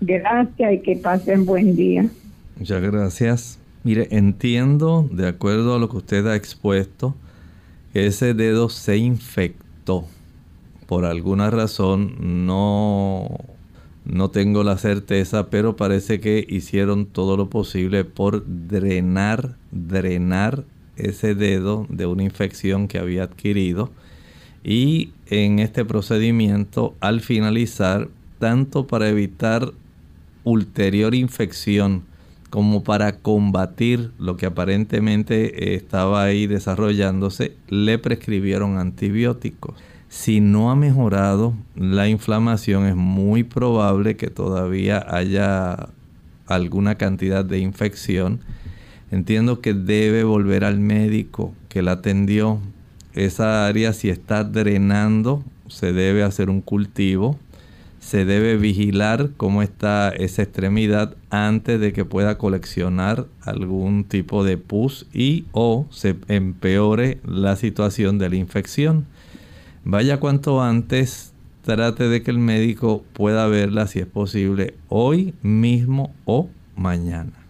Gracias y que pasen buen día.
Muchas gracias. Mire, entiendo, de acuerdo a lo que usted ha expuesto, ese dedo se infectó. Por alguna razón no, no tengo la certeza, pero parece que hicieron todo lo posible por drenar, drenar ese dedo de una infección que había adquirido. Y en este procedimiento, al finalizar, tanto para evitar ulterior infección como para combatir lo que aparentemente estaba ahí desarrollándose, le prescribieron antibióticos. Si no ha mejorado la inflamación, es muy probable que todavía haya alguna cantidad de infección Entiendo que debe volver al médico que la atendió. Esa área si está drenando, se debe hacer un cultivo. Se debe vigilar cómo está esa extremidad antes de que pueda coleccionar algún tipo de pus y o se empeore la situación de la infección. Vaya cuanto antes, trate de que el médico pueda verla si es posible hoy mismo o mañana.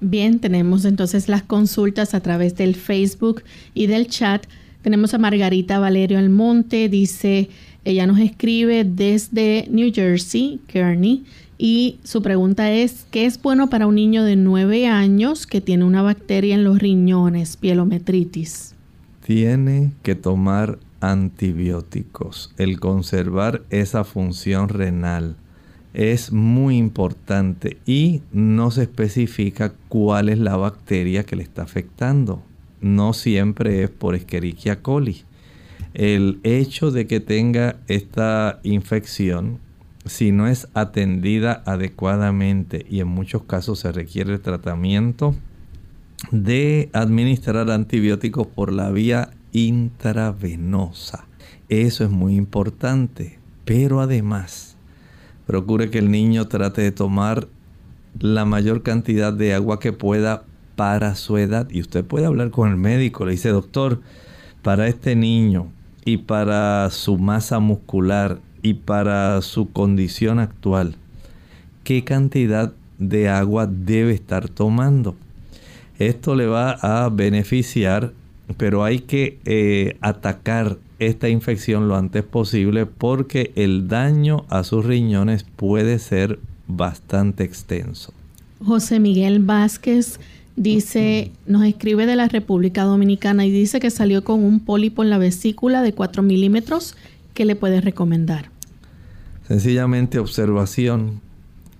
Bien, tenemos entonces las consultas a través del Facebook y del chat. Tenemos a Margarita Valerio Almonte, dice, ella nos escribe desde New Jersey, Kearney, y su pregunta es, ¿qué es bueno para un niño de 9 años que tiene una bacteria en los riñones, pielometritis?
Tiene que tomar antibióticos, el conservar esa función renal es muy importante y no se especifica cuál es la bacteria que le está afectando. No siempre es por Escherichia coli. El hecho de que tenga esta infección, si no es atendida adecuadamente y en muchos casos se requiere tratamiento de administrar antibióticos por la vía intravenosa. Eso es muy importante. Pero además, Procure que el niño trate de tomar la mayor cantidad de agua que pueda para su edad. Y usted puede hablar con el médico. Le dice, doctor, para este niño y para su masa muscular y para su condición actual, ¿qué cantidad de agua debe estar tomando? Esto le va a beneficiar, pero hay que eh, atacar esta infección lo antes posible porque el daño a sus riñones puede ser bastante extenso.
José Miguel Vázquez dice, nos escribe de la República Dominicana y dice que salió con un pólipo en la vesícula de 4 milímetros. ¿Qué le puede recomendar?
Sencillamente observación.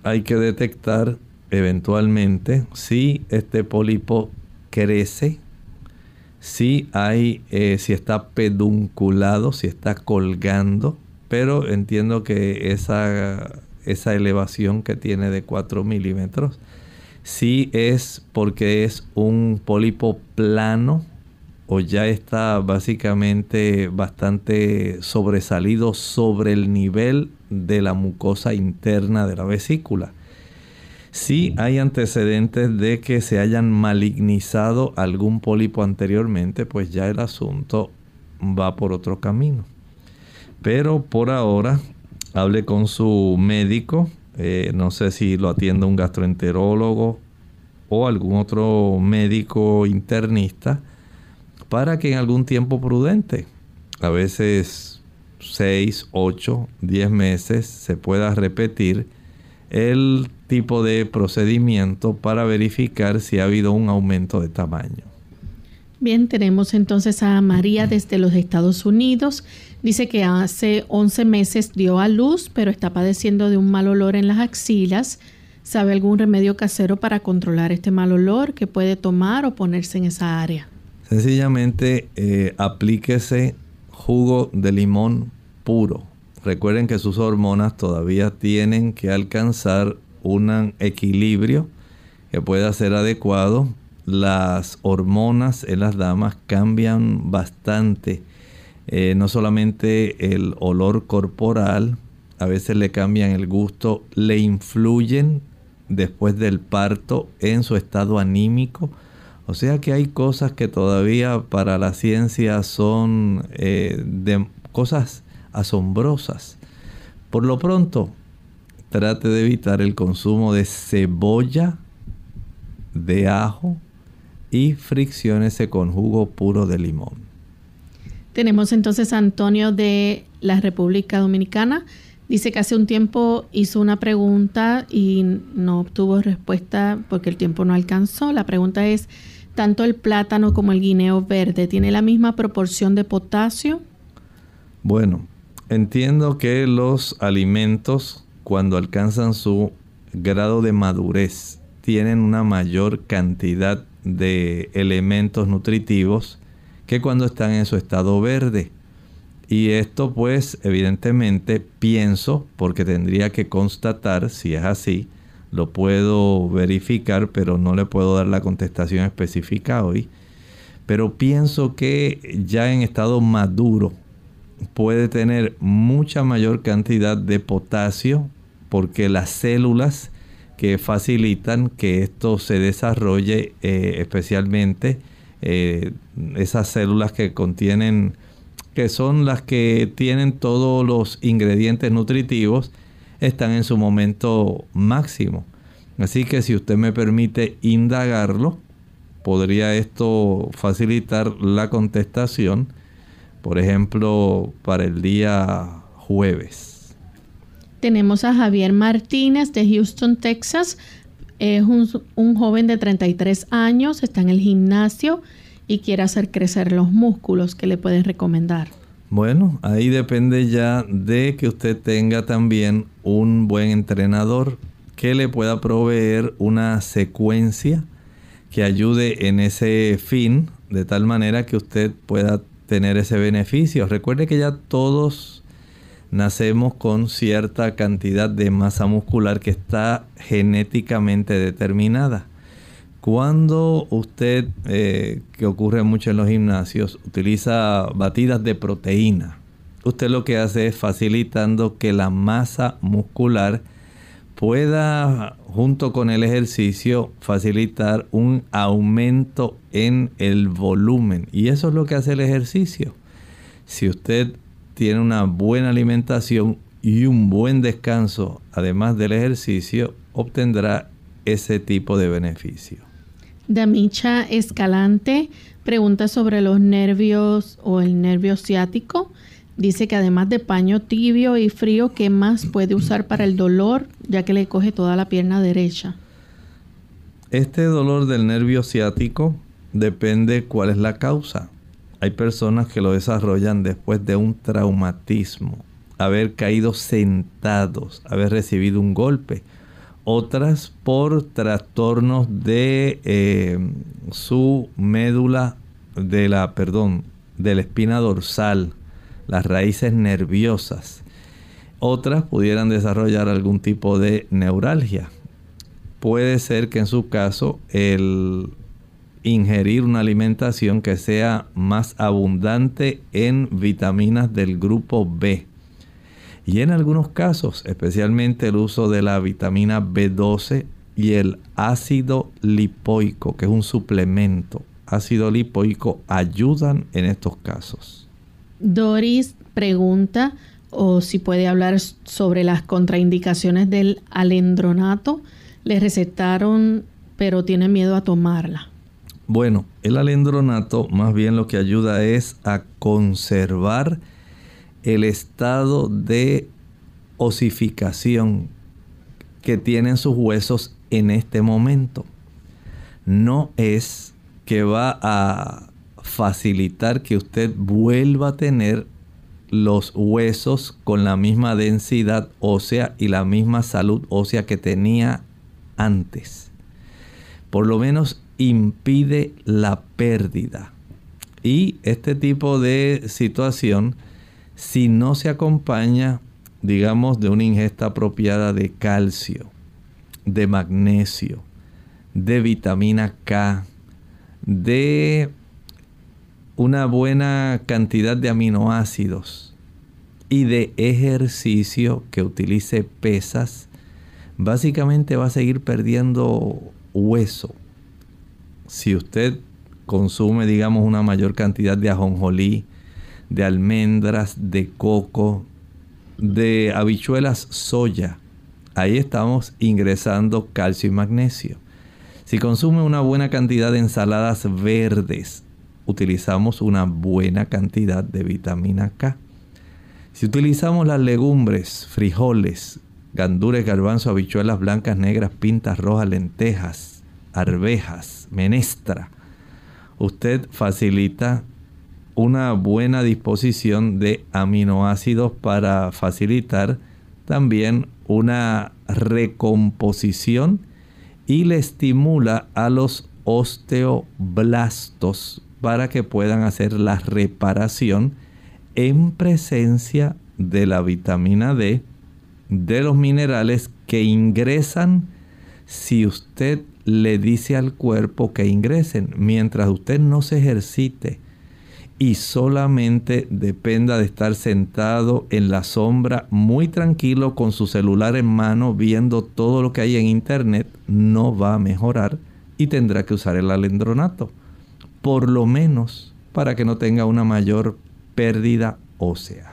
Hay que detectar eventualmente si este pólipo crece si hay, eh, si está pedunculado, si está colgando, pero entiendo que esa, esa elevación que tiene de 4 milímetros, si es porque es un pólipo plano o ya está básicamente bastante sobresalido sobre el nivel de la mucosa interna de la vesícula. Si hay antecedentes de que se hayan malignizado algún pólipo anteriormente, pues ya el asunto va por otro camino. Pero por ahora, hable con su médico. Eh, no sé si lo atiende un gastroenterólogo o algún otro médico internista para que en algún tiempo prudente, a veces 6, 8, 10 meses, se pueda repetir el tipo de procedimiento para verificar si ha habido un aumento de tamaño.
Bien, tenemos entonces a María desde los Estados Unidos. Dice que hace 11 meses dio a luz, pero está padeciendo de un mal olor en las axilas. ¿Sabe algún remedio casero para controlar este mal olor que puede tomar o ponerse en esa área?
Sencillamente eh, aplíquese jugo de limón puro Recuerden que sus hormonas todavía tienen que alcanzar un equilibrio que pueda ser adecuado. Las hormonas en las damas cambian bastante. Eh, no solamente el olor corporal, a veces le cambian el gusto, le influyen después del parto en su estado anímico. O sea que hay cosas que todavía para la ciencia son eh, de cosas asombrosas. Por lo pronto, trate de evitar el consumo de cebolla, de ajo y fricciones con jugo puro de limón.
Tenemos entonces a Antonio de la República Dominicana. Dice que hace un tiempo hizo una pregunta y no obtuvo respuesta porque el tiempo no alcanzó. La pregunta es, ¿tanto el plátano como el guineo verde tiene la misma proporción de potasio?
Bueno, entiendo que los alimentos cuando alcanzan su grado de madurez tienen una mayor cantidad de elementos nutritivos que cuando están en su estado verde. Y esto pues evidentemente pienso, porque tendría que constatar si es así, lo puedo verificar, pero no le puedo dar la contestación específica hoy. Pero pienso que ya en estado maduro puede tener mucha mayor cantidad de potasio porque las células que facilitan que esto se desarrolle eh, especialmente eh, esas células que contienen, que son las que tienen todos los ingredientes nutritivos, están en su momento máximo. Así que si usted me permite indagarlo, podría esto facilitar la contestación, por ejemplo, para el día jueves.
Tenemos a Javier Martínez de Houston, Texas. Es un, joven de 33 años, está en el gimnasio y quiere hacer crecer los músculos. ¿Qué le pueden recomendar?
Bueno, ahí depende ya de que usted tenga también un buen entrenador que le pueda proveer una secuencia que ayude en ese fin de tal manera que usted pueda tener ese beneficio. Recuerde que ya todos nacemos con cierta cantidad de masa muscular que está genéticamente determinada. Cuando usted, eh, que ocurre mucho en los gimnasios, utiliza batidas de proteína, usted lo que hace es facilitando que la masa muscular pueda, junto con el ejercicio, facilitar un aumento en el volumen. Y eso es lo que hace el ejercicio. Si usted tiene una buena alimentación y un buen descanso, además del ejercicio, obtendrá ese tipo de beneficio.
Damicha Escalante pregunta sobre los nervios o el nervio ciático. Dice que además de paño tibio y frío, ¿qué más puede usar para el dolor, ya que le coge toda la pierna derecha?
Este dolor del nervio ciático depende cuál es la causa. Hay personas que lo desarrollan después de un traumatismo, haber caído sentados, haber recibido un golpe. Otras por trastornos de eh, su médula de la, perdón, de la espina dorsal, las raíces nerviosas. Otras pudieran desarrollar algún tipo de neuralgia. Puede ser que en su caso el ingerir una alimentación que sea más abundante en vitaminas del grupo B. Y en algunos casos, especialmente el uso de la vitamina B12 y el ácido lipoico, que es un suplemento, ácido lipoico, ayudan en estos casos.
Doris pregunta o si puede hablar sobre las contraindicaciones del alendronato. Le recetaron, pero tiene miedo a tomarla.
Bueno, el alendronato más bien lo que ayuda es a conservar el estado de osificación que tienen sus huesos en este momento. No es que va a facilitar que usted vuelva a tener los huesos con la misma densidad ósea y la misma salud ósea que tenía antes. Por lo menos impide la pérdida. Y este tipo de situación, si no se acompaña, digamos, de una ingesta apropiada de calcio, de magnesio, de vitamina K, de una buena cantidad de aminoácidos y de ejercicio que utilice pesas, básicamente va a seguir perdiendo hueso Si usted consume, digamos, una mayor cantidad de ajonjolí, de almendras, de coco, de habichuelas soya, ahí estamos ingresando calcio y magnesio. Si consume una buena cantidad de ensaladas verdes, utilizamos una buena cantidad de vitamina K. Si utilizamos las legumbres, frijoles, gandules, garbanzo, habichuelas blancas, negras, pintas rojas, lentejas, arvejas, menestra, usted facilita una buena disposición de aminoácidos para facilitar también una recomposición y le estimula a los osteoblastos para que puedan hacer la reparación en presencia de la vitamina D, de los minerales que ingresan si usted le dice al cuerpo que ingresen. Mientras usted no se ejercite y solamente dependa de estar sentado en la sombra muy tranquilo con su celular en mano viendo todo lo que hay en internet, no va a mejorar y tendrá que usar el alendronato. Por lo menos para que no tenga una mayor pérdida ósea.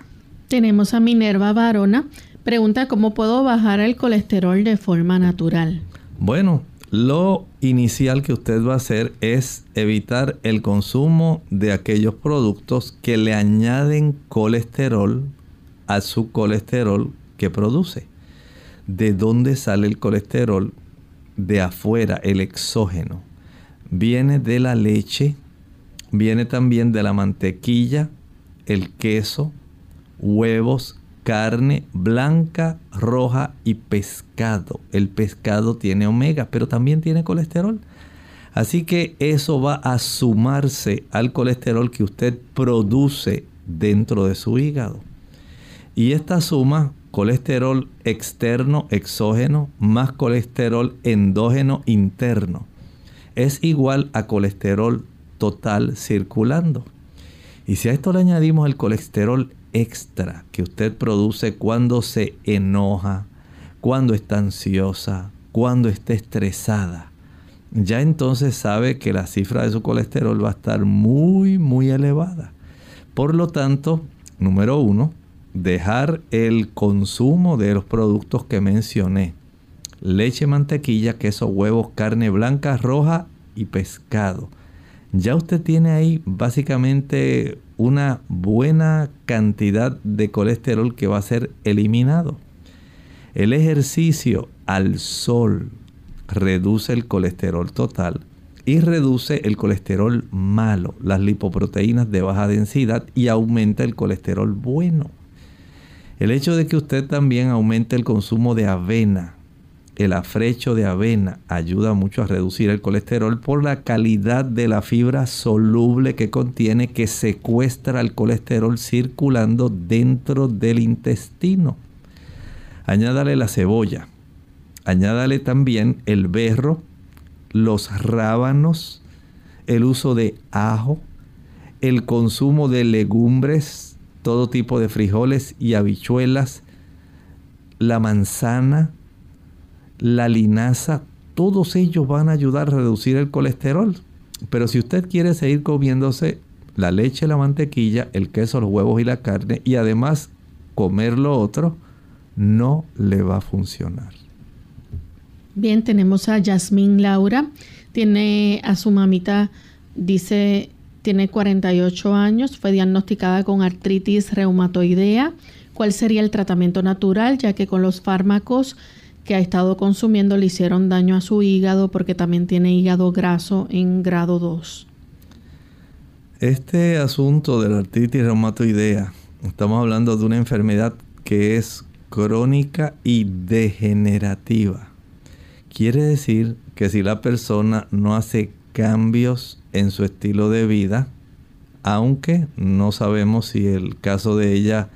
Tenemos a Minerva Varona. Pregunta cómo puedo bajar el colesterol de forma natural.
Bueno, lo inicial que usted va a hacer es evitar el consumo de aquellos productos que le añaden colesterol a su colesterol que produce. ¿De dónde sale el colesterol? De afuera, el exógeno. Viene de la leche, viene también de la mantequilla, el queso, huevos, carne blanca, roja y pescado. El pescado tiene omega, pero también tiene colesterol. Así que eso va a sumarse al colesterol que usted produce dentro de su hígado. Y esta suma, colesterol externo, exógeno, más colesterol endógeno interno, es igual a colesterol total circulando. Y si a esto le añadimos el colesterol extra que usted produce cuando se enoja, cuando está ansiosa, cuando está estresada, ya entonces sabe que la cifra de su colesterol va a estar muy, muy elevada. Por lo tanto, número uno, dejar el consumo de los productos que mencioné. Leche, mantequilla, queso, huevos, carne blanca, roja y pescado. Ya usted tiene ahí básicamente una buena cantidad de colesterol que va a ser eliminado. El ejercicio al sol reduce el colesterol total y reduce el colesterol malo, las lipoproteínas de baja densidad y aumenta el colesterol bueno. El hecho de que usted también aumente el consumo de avena, el afrecho de avena ayuda mucho a reducir el colesterol por la calidad de la fibra soluble que contiene que secuestra el colesterol circulando dentro del intestino. Añádale la cebolla, añádale también el berro, los rábanos, el uso de ajo, el consumo de legumbres, todo tipo de frijoles y habichuelas, la manzana, la linaza, todos ellos van a ayudar a reducir el colesterol. Pero si usted quiere seguir comiéndose la leche, la mantequilla, el queso, los huevos y la carne y además comer lo otro, no le va a funcionar.
Bien, tenemos a Yasmín Laura. Tiene a su mamita, dice, tiene 48 años, fue diagnosticada con artritis reumatoidea. ¿Cuál sería el tratamiento natural? Ya que con los fármacos que ha estado consumiendo le hicieron daño a su hígado porque también tiene hígado graso en grado 2.
Este asunto de la artritis reumatoidea, estamos hablando de una enfermedad que es crónica y degenerativa. Quiere decir que si la persona no hace cambios en su estilo de vida, aunque no sabemos si el caso de ella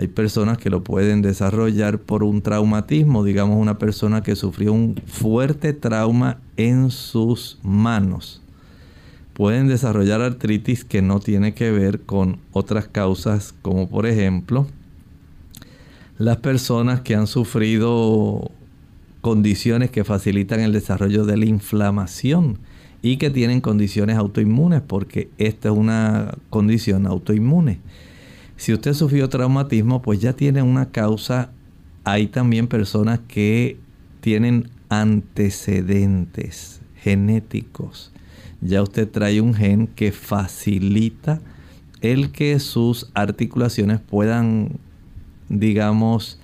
hay personas que lo pueden desarrollar por un traumatismo, digamos una persona que sufrió un fuerte trauma en sus manos. Pueden desarrollar artritis que no tiene que ver con otras causas, como por ejemplo las personas que han sufrido condiciones que facilitan el desarrollo de la inflamación. y que tienen condiciones autoinmunes, porque esta es una condición autoinmune. Si usted sufrió traumatismo, pues ya tiene una causa. Hay también personas que tienen antecedentes genéticos. Ya usted trae un gen que facilita el que sus articulaciones puedan, digamos,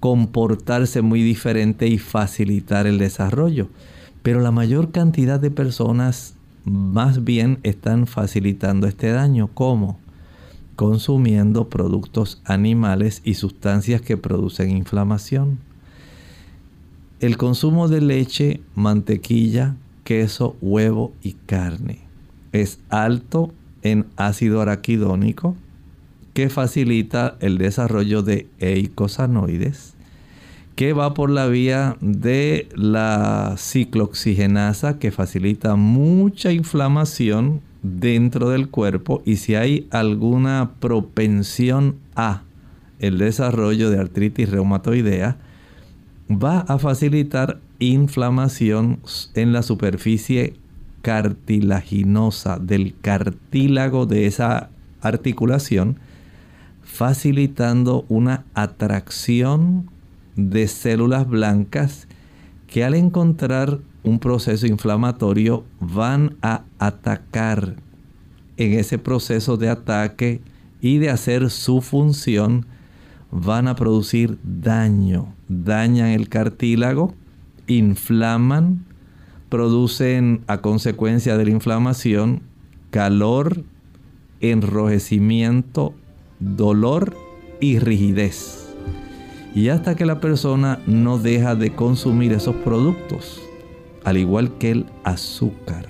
comportarse muy diferente y facilitar el desarrollo. Pero la mayor cantidad de personas más bien están facilitando este daño. ¿Cómo? Consumiendo productos animales y sustancias que producen inflamación. El consumo de leche, mantequilla, queso, huevo y carne es alto en ácido araquidónico que facilita el desarrollo de eicosanoides, que va por la vía de la ciclooxigenasa que facilita mucha inflamación dentro del cuerpo y si hay alguna propensión a el desarrollo de artritis reumatoidea, va a facilitar inflamación en la superficie cartilaginosa del cartílago de esa articulación, facilitando una atracción de células blancas que al encontrar un proceso inflamatorio van a atacar en ese proceso de ataque y de hacer su función van a producir daño, dañan el cartílago, inflaman, producen a consecuencia de la inflamación calor, enrojecimiento, dolor y rigidez. Y hasta que la persona no deja de consumir esos productos, al igual que el azúcar,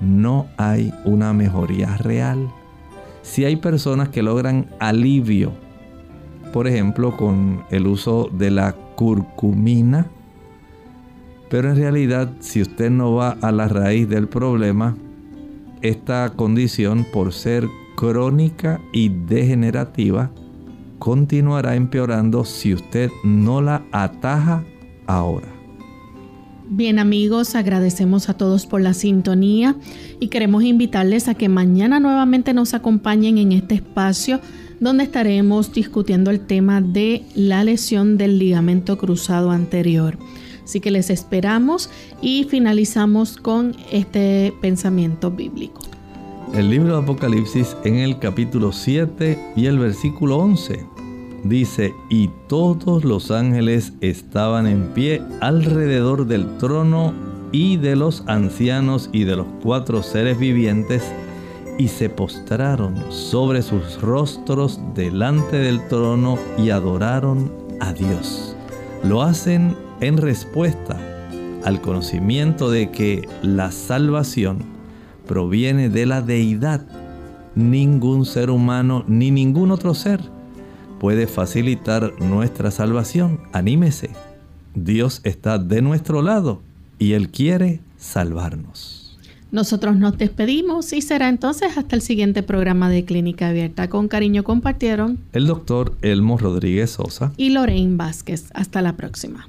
no hay una mejoría real. Si hay personas que logran alivio, por ejemplo, con el uso de la curcumina, pero en realidad, si usted no va a la raíz del problema, esta condición, por ser crónica y degenerativa, continuará empeorando si usted no la ataja ahora.
Bien amigos, agradecemos a todos por la sintonía y queremos invitarles a que mañana nuevamente nos acompañen en este espacio donde estaremos discutiendo el tema de la lesión del ligamento cruzado anterior. Así que les esperamos y finalizamos con este pensamiento bíblico.
El libro de Apocalipsis en el capítulo 7 y el versículo 11 dice, y todos los ángeles estaban en pie alrededor del trono y de los ancianos y de los cuatro seres vivientes, y se postraron sobre sus rostros delante del trono y adoraron a Dios. Lo hacen en respuesta al conocimiento de que la salvación proviene de la deidad. Ningún ser humano ni ningún otro ser puede facilitar nuestra salvación. Anímese. Dios está de nuestro lado y Él quiere salvarnos.
Nosotros nos despedimos y será entonces hasta el siguiente programa de Clínica Abierta. Con cariño compartieron
el doctor Elmo Rodríguez Sosa
y Lorraine Vázquez. Hasta la próxima.